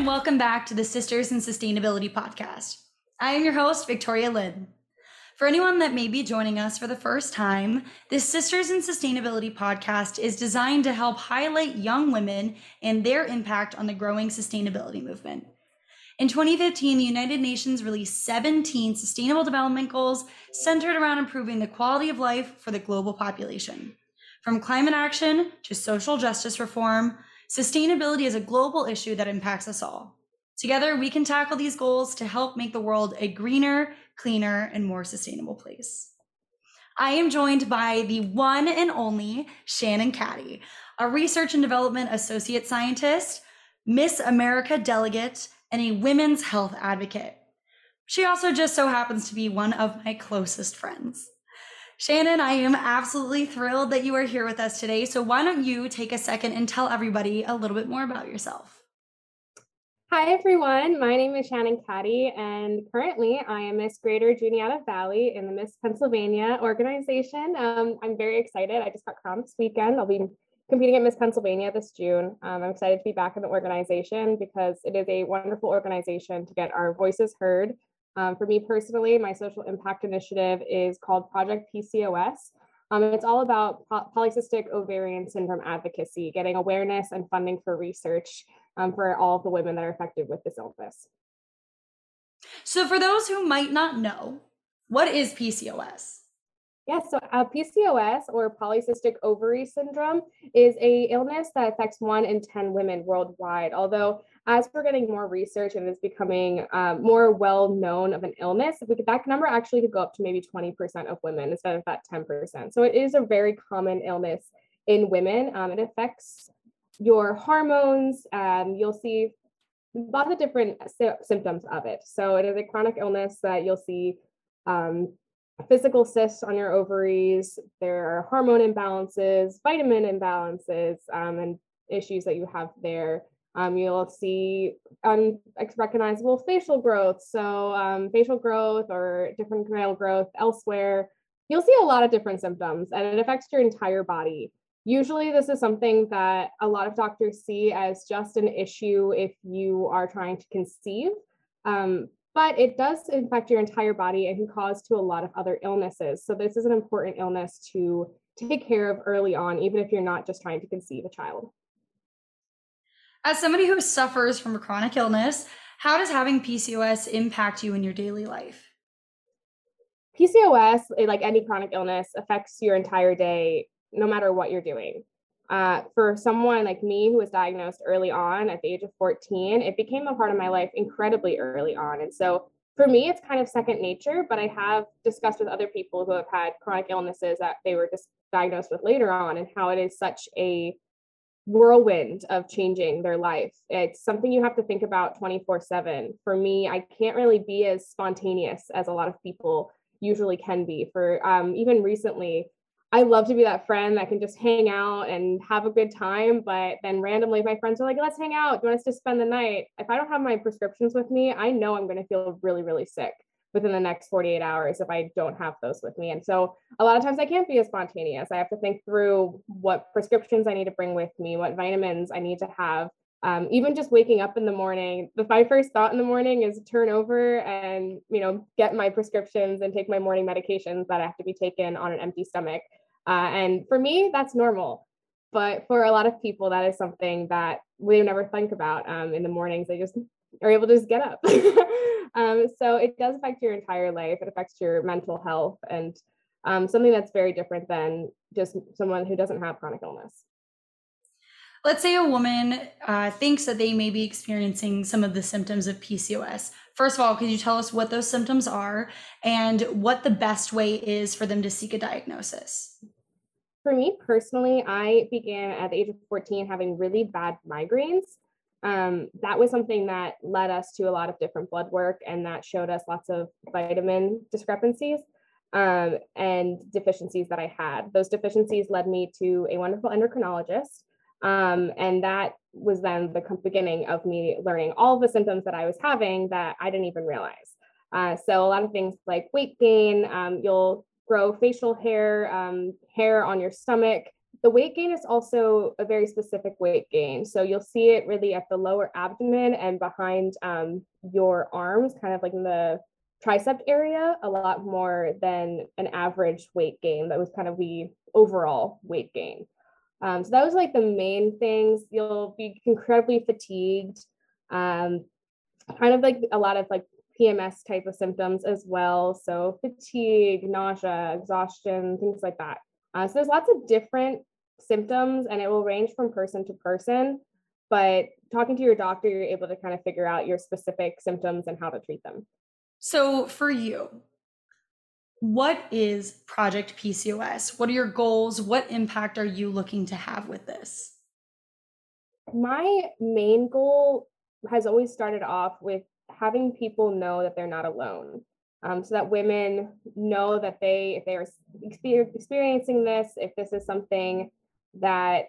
and welcome back to the Sisters in Sustainability podcast. I am your host, Victoria Lynn. For anyone that may be joining us for the first time, this Sisters in Sustainability podcast is designed to help highlight young women and their impact on the growing sustainability movement. In 2015, the United Nations released 17 Sustainable Development Goals centered around improving the quality of life for the global population. From climate action to social justice reform, sustainability is a global issue that impacts us all. Together, we can tackle these goals to help make the world a greener, cleaner, and more sustainable place. I am joined by the one and only Shannon Cattie, a research and development associate scientist, Miss America delegate, and a women's health advocate. She also just so happens to be one of my closest friends. Shannon, I am absolutely thrilled that you are here with us today. So, why don't you take a second and tell everybody a little bit more about yourself? Hi, everyone. My name is Shannon Cattie, and currently I am Miss Greater Juniata Valley in the Miss Pennsylvania organization. Um, I'm very excited. I just got crowned this weekend. I'll be competing at Miss Pennsylvania this June. Um, I'm excited to be back in the organization because it is a wonderful organization to get our voices heard. Um, for me personally, my social impact initiative is called Project PCOS. Um, it's all about polycystic ovarian syndrome advocacy, getting awareness and funding for research um, for all of the women that are affected with this illness. So, for those who might not know, what is PCOS? Yes, so uh, PCOS or polycystic ovary syndrome is a illness that affects one in 10 women worldwide. Although as we're getting more research and it's becoming um, more well known of an illness, we could, that number actually could go up to maybe 20% of women instead of that 10%. So it is a very common illness in women. Um, it affects your hormones. Um, you'll see lots of different sy- symptoms of it. So it is a chronic illness that you'll see um, physical cysts on your ovaries. There are hormone imbalances, vitamin imbalances, um, and issues that you have there. Um, you'll see unrecognizable facial growth, so um, facial growth or different male growth elsewhere. You'll see a lot of different symptoms, and it affects your entire body. Usually, this is something that a lot of doctors see as just an issue if you are trying to conceive. Um, but it does infect your entire body and can cause to a lot of other illnesses. So this is an important illness to take care of early on, even if you're not just trying to conceive a child. As somebody who suffers from a chronic illness, how does having PCOS impact you in your daily life? PCOS, eh, like any chronic illness, affects your entire day, no matter what you're doing. Uh, for someone like me who was diagnosed early on at the age of 14, it became a part of my life incredibly early on. And so for me, it's kind of second nature, but I have discussed with other people who have had chronic illnesses that they were just diagnosed with later on and how it is such a whirlwind of changing their life. It's something you have to think about 24 7. For me, I can't really be as spontaneous as a lot of people usually can be. For um, even recently, I love to be that friend that can just hang out and have a good time. But then randomly, my friends are like, let's hang out. Do you want us to spend the night? If I don't have my prescriptions with me, I know I'm going to feel really, really sick within the next 48 hours if I don't have those with me. And so a lot of times I can't be as spontaneous. I have to think through what prescriptions I need to bring with me, what vitamins I need to have. Um, even just waking up in the morning, the my first thought in the morning is turn over and you know get my prescriptions and take my morning medications that I have to be taken on an empty stomach. Uh, and for me, that's normal. But for a lot of people, that is something that we never think about um, in the mornings. They just are able to just get up. um, so it does affect your entire life. It affects your mental health and um, something that's very different than just someone who doesn't have chronic illness. Let's say a woman uh, thinks that they may be experiencing some of the symptoms of PCOS. First of all, could you tell us what those symptoms are and what the best way is for them to seek a diagnosis? For me personally, I began at the age of 14 having really bad migraines um, that was something that led us to a lot of different blood work and that showed us lots of vitamin discrepancies um, and deficiencies that I had. Those deficiencies led me to a wonderful endocrinologist. Um, and that was then the beginning of me learning all the symptoms that I was having that I didn't even realize. Uh, so a lot of things like weight gain, um, you'll grow facial hair, um, hair on your stomach, the weight gain is also a very specific weight gain. So you'll see it really at the lower abdomen and behind um, your arms, kind of like in the tricep area, a lot more than an average weight gain. That was kind of the overall weight gain. Um, so that was like the main things. You'll be incredibly fatigued, um, kind of like a lot of like PMS type of symptoms as well. So fatigue, nausea, exhaustion, things like that. Uh, so there's lots of different symptoms and it will range from person to person. But talking to your doctor, you're able to kind of figure out your specific symptoms and how to treat them. So for you, what is Project PCOS? What are your goals? What impact are you looking to have with this? My main goal has always started off with having people know that they're not alone. Um, so that women know that they, if they are experiencing this, if this is something that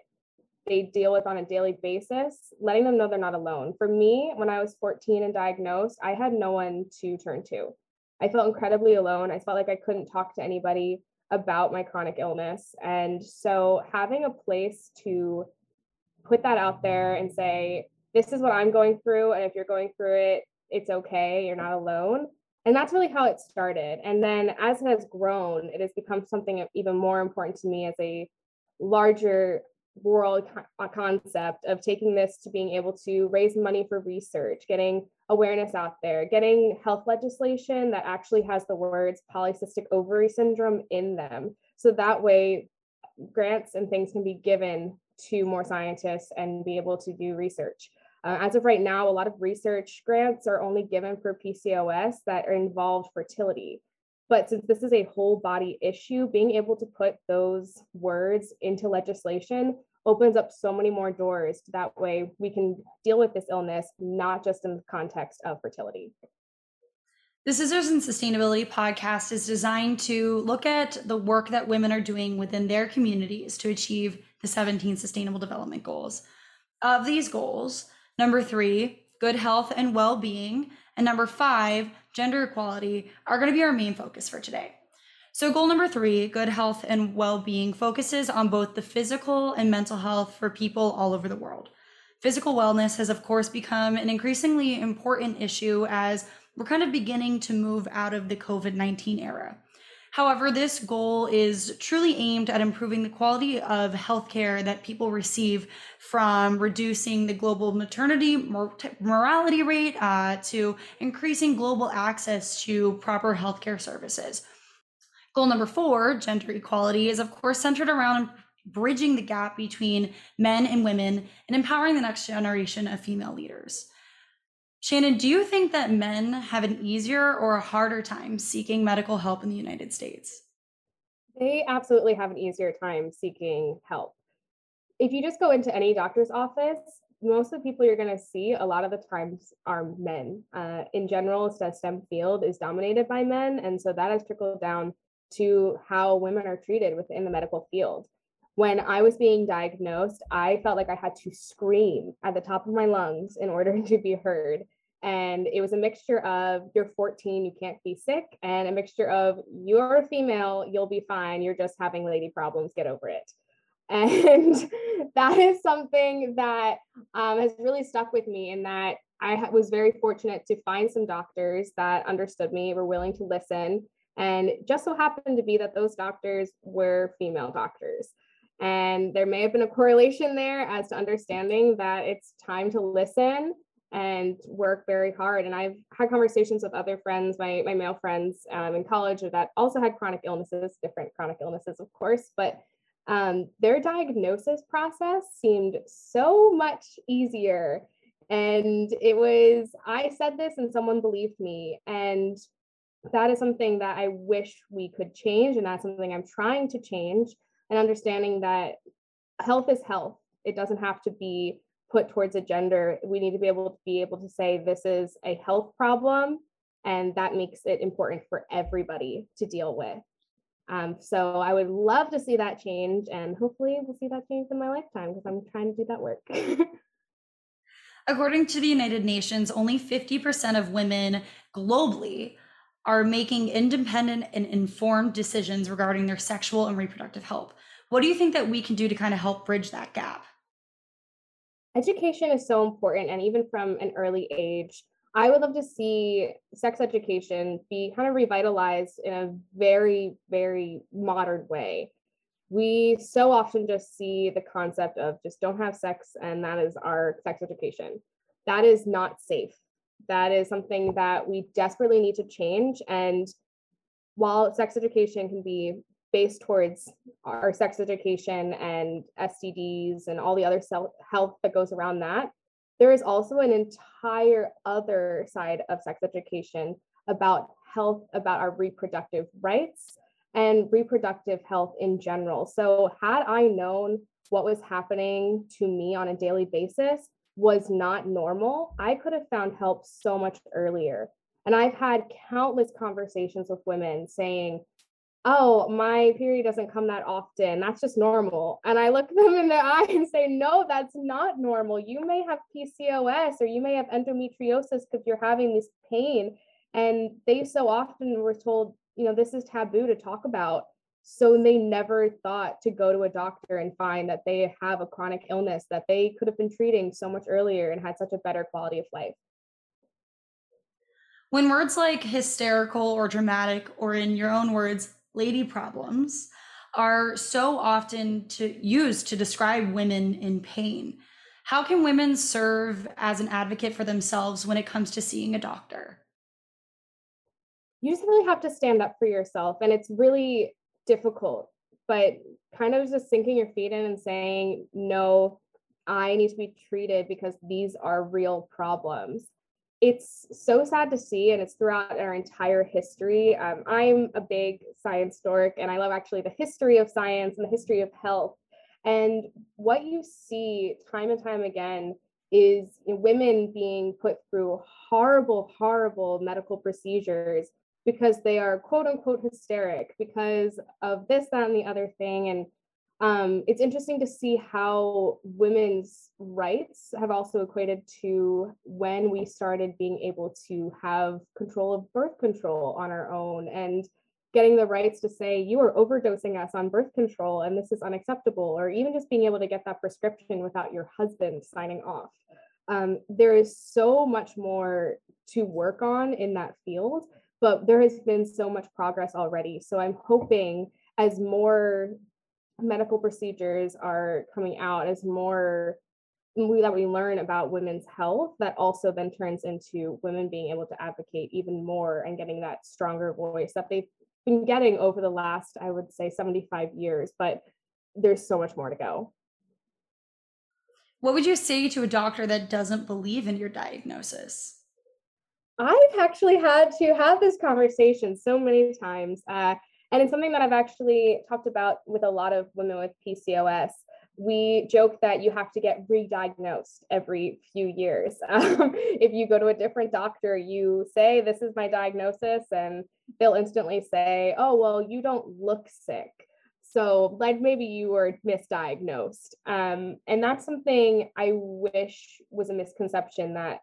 they deal with on a daily basis, letting them know they're not alone. For me, when I was 14 and diagnosed, I had no one to turn to. I felt incredibly alone. I felt like I couldn't talk to anybody about my chronic illness. And so having a place to put that out there and say, this is what I'm going through. And if you're going through it, it's okay. You're not alone. And that's really how it started. And then as it has grown, it has become something even more important to me as a larger world concept of taking this to being able to raise money for research, getting awareness out there, getting health legislation that actually has the words polycystic ovary syndrome in them. So that way, grants and things can be given to more scientists and be able to do research. Uh, as of right now, a lot of research grants are only given for PCOS that are involved fertility. But since this is a whole body issue, being able to put those words into legislation opens up so many more doors. That way, we can deal with this illness, not just in the context of fertility. The Sisters in Sustainability podcast is designed to look at the work that women are doing within their communities to achieve the 17 Sustainable Development Goals. Of these goals, number three, good health and well being, and number five, gender equality, are going to be our main focus for today. So, goal number three, good health and well being, focuses on both the physical and mental health for people all over the world. Physical wellness has, of course, become an increasingly important issue as we're kind of beginning to move out of the COVID 19 era. However, this goal is truly aimed at improving the quality of healthcare that people receive from reducing the global maternity mortality rate uh, to increasing global access to proper healthcare services. Goal number four, gender equality, is of course centered around bridging the gap between men and women and empowering the next generation of female leaders. Shannon, do you think that men have an easier or a harder time seeking medical help in the United States? They absolutely have an easier time seeking help. If you just go into any doctor's office, most of the people you're going to see a lot of the times are men. Uh, in general, the STEM field is dominated by men. And so that has trickled down to how women are treated within the medical field. When I was being diagnosed, I felt like I had to scream at the top of my lungs in order to be heard. And it was a mixture of you're 14, you can't be sick, and a mixture of you're a female, you'll be fine, you're just having lady problems, get over it. And that is something that um, has really stuck with me in that I was very fortunate to find some doctors that understood me, were willing to listen, and just so happened to be that those doctors were female doctors. And there may have been a correlation there as to understanding that it's time to listen and work very hard. And I've had conversations with other friends, my, my male friends um, in college that also had chronic illnesses, different chronic illnesses, of course, but um, their diagnosis process seemed so much easier. And it was, I said this and someone believed me. And that is something that I wish we could change. And that's something I'm trying to change and understanding that health is health. It doesn't have to be put towards a gender. We need to be able to be able to say this is a health problem. And that makes it important for everybody to deal with. Um, so I would love to see that change, and hopefully, we'll see that change in my lifetime because I'm trying to do that work. According to the United Nations, only 50% of women globally are making independent and informed decisions regarding their sexual and reproductive health, What do you think that we can do to kind of help bridge that gap? Education is so important, and even from an early age, I would love to see sex education be kind of revitalized in a very, very modern way. We so often just see the concept of just don't have sex, and that is our sex education. That is not safe. That is something that we desperately need to change. And while sex education can be based towards our sex education and STDs and all the other health that goes around that, there is also an entire other side of sex education about health, about our reproductive rights and reproductive health in general. So, had I known what was happening to me on a daily basis was not normal, I could have found help so much earlier. And I've had countless conversations with women saying, oh, my period doesn't come that often. That's just normal. And I look them in the eye and say, no, that's not normal. You may have PCOS or you may have endometriosis because you're having this pain. And they so often were told, you know, this is taboo to talk about. So they never thought to go to a doctor and find that they have a chronic illness that they could have been treating so much earlier and had such a better quality of life. When words like hysterical or dramatic, or in your own words, lady problems are so often to use to describe women in pain. How can women serve as an advocate for themselves when it comes to seeing a doctor? You just really have to stand up for yourself, and it's really difficult, but kind of just sinking your feet in and saying, No, I need to be treated because these are real problems it's so sad to see, and it's throughout our entire history. Um, I'm a big science dork, and I love actually the history of science and the history of health. And what you see time and time again is women being put through horrible, horrible medical procedures because they are quote unquote hysteric because of this, that, and the other thing. And um, it's interesting to see how women's rights have also equated to when we started being able to have control of birth control on our own and getting the rights to say you are overdosing us on birth control and this is unacceptable or even just being able to get that prescription without your husband signing off um, there is so much more to work on in that field but there has been so much progress already. So i'm hoping as more medical procedures are coming out as more we, that we learn about women's health that also then turns into women being able to advocate even more and getting that stronger voice that they've been getting over the last i would say 75 years but there's so much more to go. What would you say to a doctor that doesn't believe in your diagnosis i've actually had to have this conversation so many times uh, and it's something that I've actually talked about with a lot of women with PCOS. We joke that you have to get re-diagnosed every few years. Um, if you go to a different doctor, you say, This is my diagnosis, and they'll instantly say, Oh, well, you don't look sick. So, like maybe you were misdiagnosed. Um, and that's something I wish was a misconception that,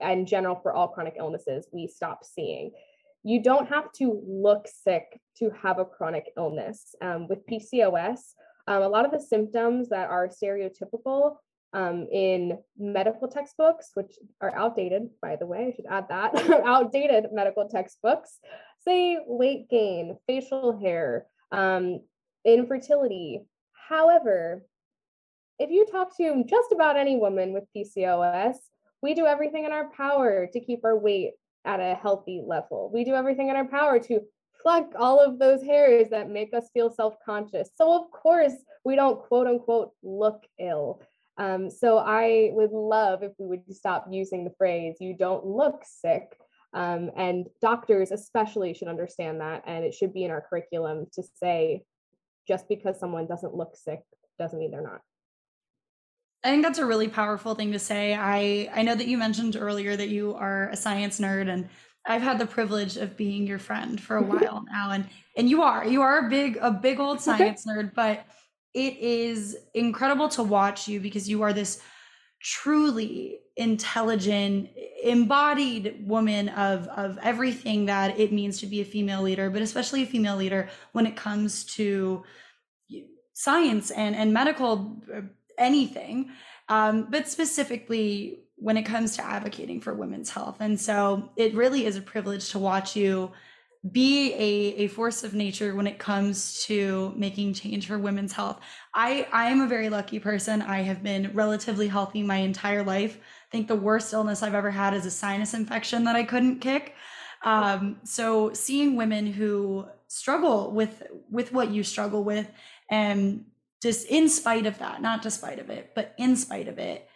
in general, for all chronic illnesses, we stop seeing you don't have to look sick to have a chronic illness. Um, with PCOS, um, a lot of the symptoms that are stereotypical um, in medical textbooks, which are outdated, by the way, I should add that outdated medical textbooks, say weight gain, facial hair, um, infertility. However, if you talk to just about any woman with PCOS, we do everything in our power to keep our weight at a healthy level. We do everything in our power to pluck all of those hairs that make us feel self conscious. So, of course, we don't quote unquote look ill. Um, so, I would love if we would stop using the phrase, you don't look sick. Um, and doctors, especially, should understand that. And it should be in our curriculum to say, just because someone doesn't look sick doesn't mean they're not. I think that's a really powerful thing to say. I I know that you mentioned earlier that you are a science nerd and I've had the privilege of being your friend for a while now and and you are. You are a big a big old science nerd but it is incredible to watch you because you are this truly intelligent embodied woman of of everything that it means to be a female leader but especially a female leader when it comes to science and, and medical uh, anything, um, but specifically when it comes to advocating for women's health. And so it really is a privilege to watch you be a, a force of nature when it comes to making change for women's health. I, I am a very lucky person. I have been relatively healthy my entire life. I think the worst illness I've ever had is a sinus infection that I couldn't kick. Um, so seeing women who struggle with with what you struggle with and just in spite of that, not despite of it, but in spite of it,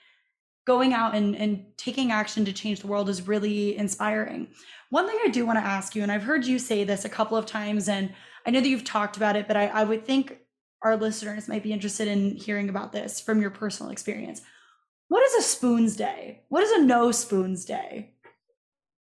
going out and, and taking action to change the world is really inspiring. One thing I do want to ask you, and I've heard you say this a couple of times, and I know that you've talked about it, but I, I would think our listeners might be interested in hearing about this from your personal experience. What is a spoons day? What is a no spoons day?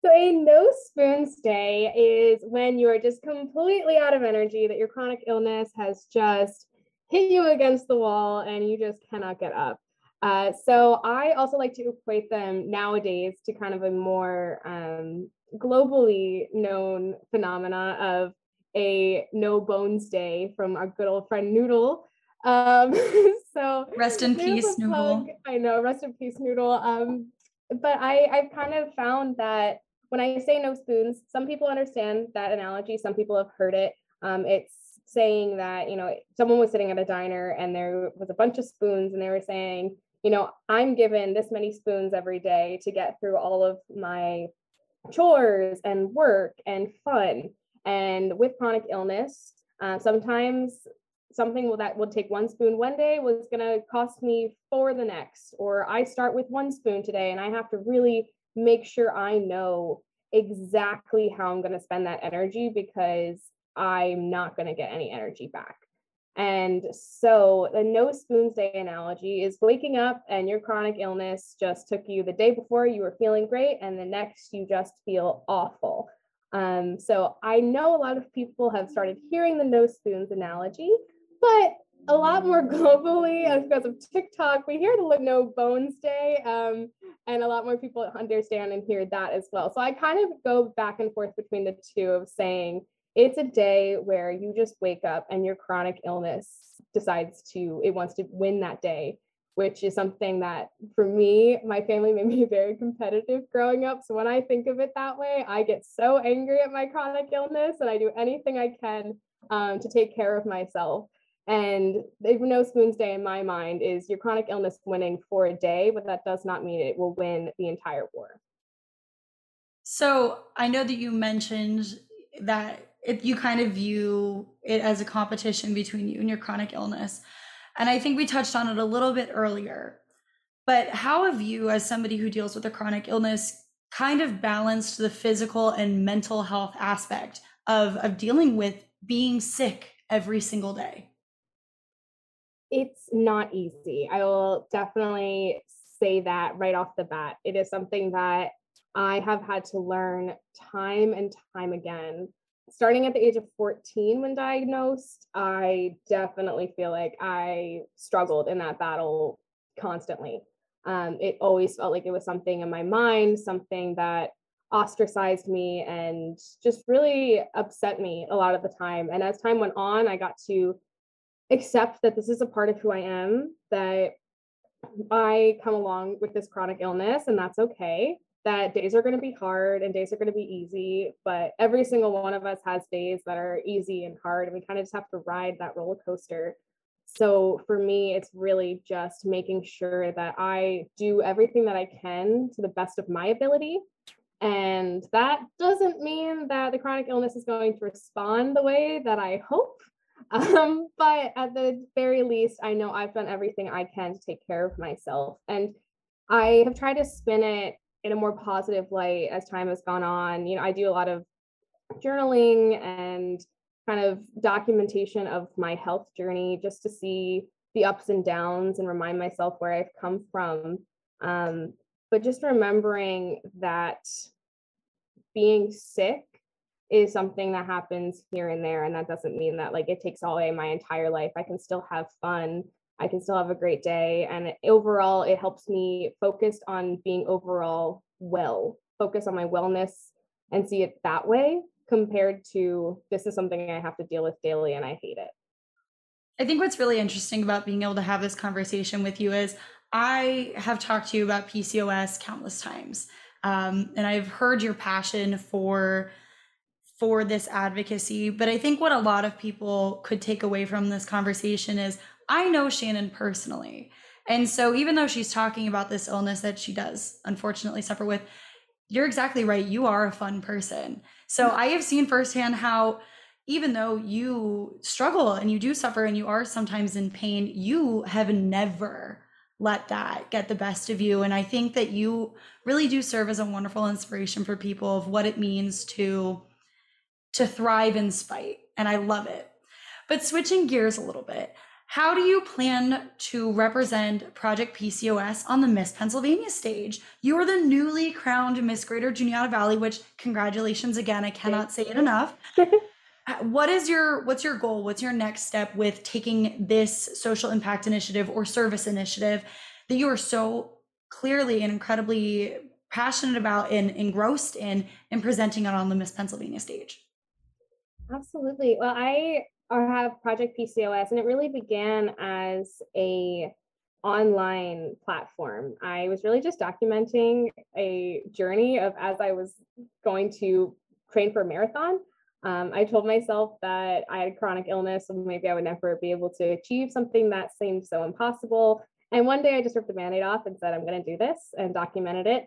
So, a no spoons day is when you are just completely out of energy, that your chronic illness has just hit you against the wall and you just cannot get up. Uh, so, I also like to equate them nowadays to kind of a more um, globally known phenomena of a no bones day from our good old friend Noodle. Um, so rest in peace, Noodle. I know, rest in peace, Noodle. Um, but I, I've kind of found that when I say no spoons, some people understand that analogy. Some people have heard it. Um, it's saying that, you know, someone was sitting at a diner and there was a bunch of spoons and they were saying, you know, I'm given this many spoons every day to get through all of my chores and work and fun. And with chronic illness, uh, sometimes something that would take one spoon one day was going to cost me four the next. Or I start with one spoon today and I have to really make sure I know exactly how I'm going to spend that energy because I'm not going to get any energy back. And so the no spoons day analogy is waking up and your chronic illness just took you the day before you were feeling great and the next you just feel awful. Um, so I know a lot of people have started hearing the no spoons analogy, but a lot more globally uh, because of TikTok. We hear the No Bones Day, um, and a lot more people understand and hear that as well. So I kind of go back and forth between the two of saying it's a day where you just wake up and your chronic illness decides to, it wants to win that day, which is something that for me, my family made me very competitive growing up. So when I think of it that way, I get so angry at my chronic illness and I do anything I can um, to take care of myself. And no spoons day in my mind is your chronic illness winning for a day, but that does not mean it will win the entire war. So I know that you mentioned that you kind of view it as a competition between you and your chronic illness. And I think we touched on it a little bit earlier. But how have you, as somebody who deals with a chronic illness, kind of balanced the physical and mental health aspect of, of dealing with being sick every single day? it's not easy. I will definitely say that right off the bat. It is something that I have had to learn time and time again. Starting at the age of 14 when diagnosed, I definitely feel like I struggled in that battle constantly. Um, it always felt like it was something in my mind, something that ostracized me and just really upset me a lot of the time. And as time went on, I got to accept that this is a part of who I am, that I come along with this chronic illness, and that's okay. That days are going to be hard and days are going to be easy, but every single one of us has days that are easy and hard, and we kind of just have to ride that roller coaster. So for me, it's really just making sure that I do everything that I can to the best of my ability. And that doesn't mean that the chronic illness is going to respond the way that I hope um, but at the very least, I know I've done everything I can to take care of myself. And I have tried to spin it in a more positive light as time has gone on. You know, I do a lot of journaling and kind of documentation of my health journey just to see the ups and downs and remind myself where I've come from. Um, but just remembering that being sick is something that happens here and there. And that doesn't mean that like it takes away my entire life. I can still have fun. I can still have a great day. And overall, it helps me focus on being overall well, focus on my wellness and see it that way compared to this is something I have to deal with daily and I hate it. I think what's really interesting about being able to have this conversation with you is I have talked to you about PCOS countless times. Um, and I've heard your passion for for this advocacy. But I think what a lot of people could take away from this conversation is I know Shannon personally. And so even though she's talking about this illness that she does unfortunately suffer with, you're exactly right. You are a fun person. So mm-hmm. I have seen firsthand how even though you struggle and you do suffer and you are sometimes in pain, you have never let that get the best of you. And I think that you really do serve as a wonderful inspiration for people of what it means to to thrive in spite. And I love it. But switching gears a little bit, how do you plan to represent Project PCOS on the Miss Pennsylvania stage? You are the newly crowned Miss Greater Juniata Valley, which congratulations again. I cannot say it enough. what is your what's your goal what's your next step with taking this social impact initiative or service initiative that you are so clearly and incredibly passionate about and engrossed in and presenting it on the miss pennsylvania stage absolutely well i have project pcos and it really began as a online platform. I was really just documenting a journey of as i was going to train for a marathon. Um, I told myself that I had chronic illness, and maybe I would never be able to achieve something that seemed so impossible. And one day I just ripped the band-aid off and said, I'm going to do this and documented it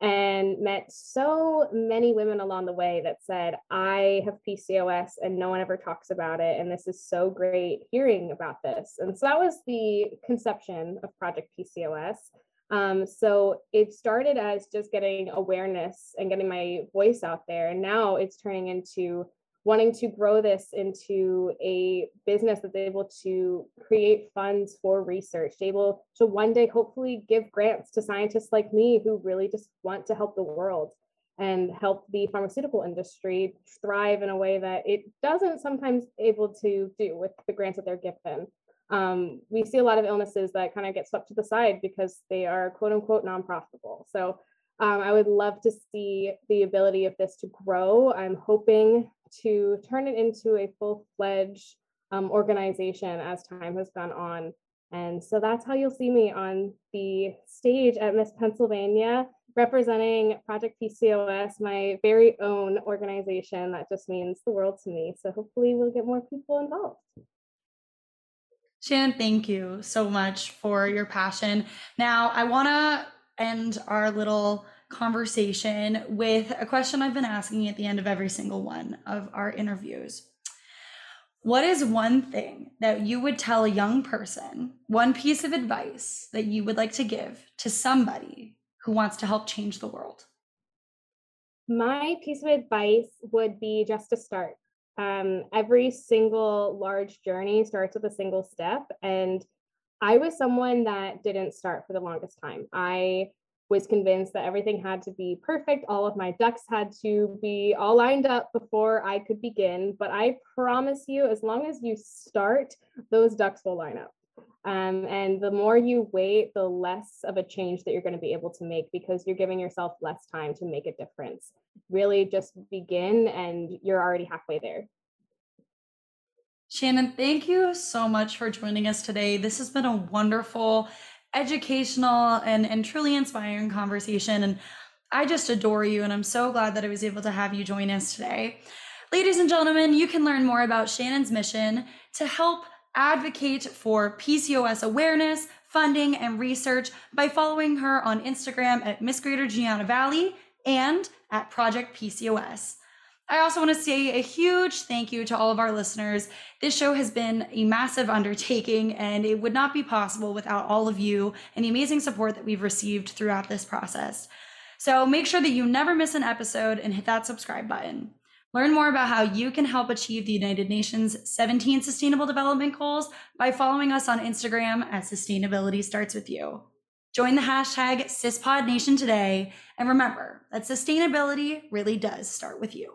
and met so many women along the way that said, I have PCOS and no one ever talks about it. And this is so great hearing about this. And so that was the conception of Project PCOS. Um, so it started as just getting awareness and getting my voice out there. And now it's turning into wanting to grow this into a business that's able to create funds for research, able to one day hopefully give grants to scientists like me who really just want to help the world and help the pharmaceutical industry thrive in a way that it doesn't sometimes able to do with the grants that they're given um, we see a lot of illnesses that kind of get swept to the side because they are quote unquote non-profitable. So um, I would love to see the ability of this to grow. I'm hoping to turn it into a full-fledged um, organization as time has gone on. And so that's how you'll see me on the stage at Miss Pennsylvania, representing Project PCOS, my very own organization that just means the world to me. So hopefully we'll get more people involved. Shannon, thank you so much for your passion. Now, I want to end our little conversation with a question I've been asking at the end of every single one of our interviews. What is one thing that you would tell a young person, one piece of advice that you would like to give to somebody who wants to help change the world? My piece of advice would be just to start um, every single large journey starts with a single step. And I was someone that didn't start for the longest time. I was convinced that everything had to be perfect. All of my ducks had to be all lined up before I could begin. But I promise you, as long as you start, those ducks will line up. Um, and the more you wait, the less of a change that you're going to be able to make because you're giving yourself less time to make a difference. Really just begin and you're already halfway there. Shannon, thank you so much for joining us today. This has been a wonderful, educational, and, and truly inspiring conversation. And I just adore you, and I'm so glad that I was able to have you join us today. Ladies and gentlemen, you can learn more about Shannon's mission to help advocate for PCOS awareness, funding, and research by following her on Instagram at Miss Greater Juniata Valley and at Project PCOS. I also want to say a huge thank you to all of our listeners. This show has been a massive undertaking, and it would not be possible without all of you and the amazing support that we've received throughout this process. So make sure that you never miss an episode and hit that subscribe button. Learn more about how you can help achieve the United Nations 17 Sustainable Development Goals by following us on Instagram at Sustainability Starts With You. Join the hashtag SISPodNation today, and remember that sustainability really does start with you.